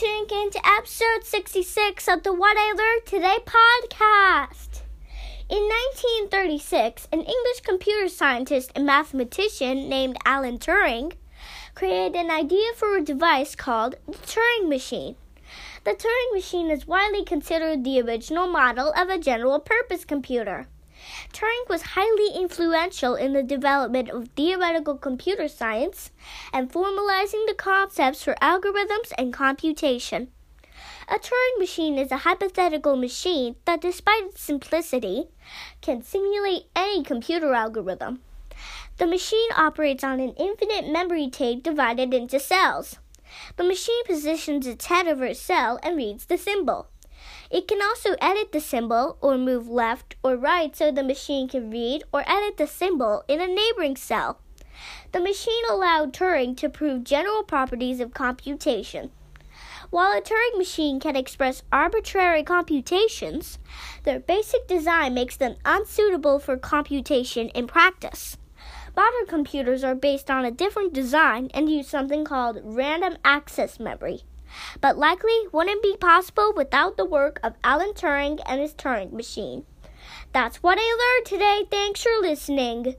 tuning in to episode 66 of the What I Learned Today podcast. In 1936, an English computer scientist and mathematician named Alan Turing created an idea for a device called the Turing machine. The Turing machine is widely considered the original model of a general purpose computer. Turing was highly influential in the development of theoretical computer science and formalizing the concepts for algorithms and computation. A Turing machine is a hypothetical machine that, despite its simplicity, can simulate any computer algorithm. The machine operates on an infinite memory tape divided into cells. The machine positions its head over a cell and reads the symbol. It can also edit the symbol or move left or right so the machine can read or edit the symbol in a neighboring cell. The machine allowed Turing to prove general properties of computation. While a Turing machine can express arbitrary computations, their basic design makes them unsuitable for computation in practice. Modern computers are based on a different design and use something called random access memory but likely wouldn't be possible without the work of Alan Turing and his Turing machine. That's what I learned today. Thanks for listening.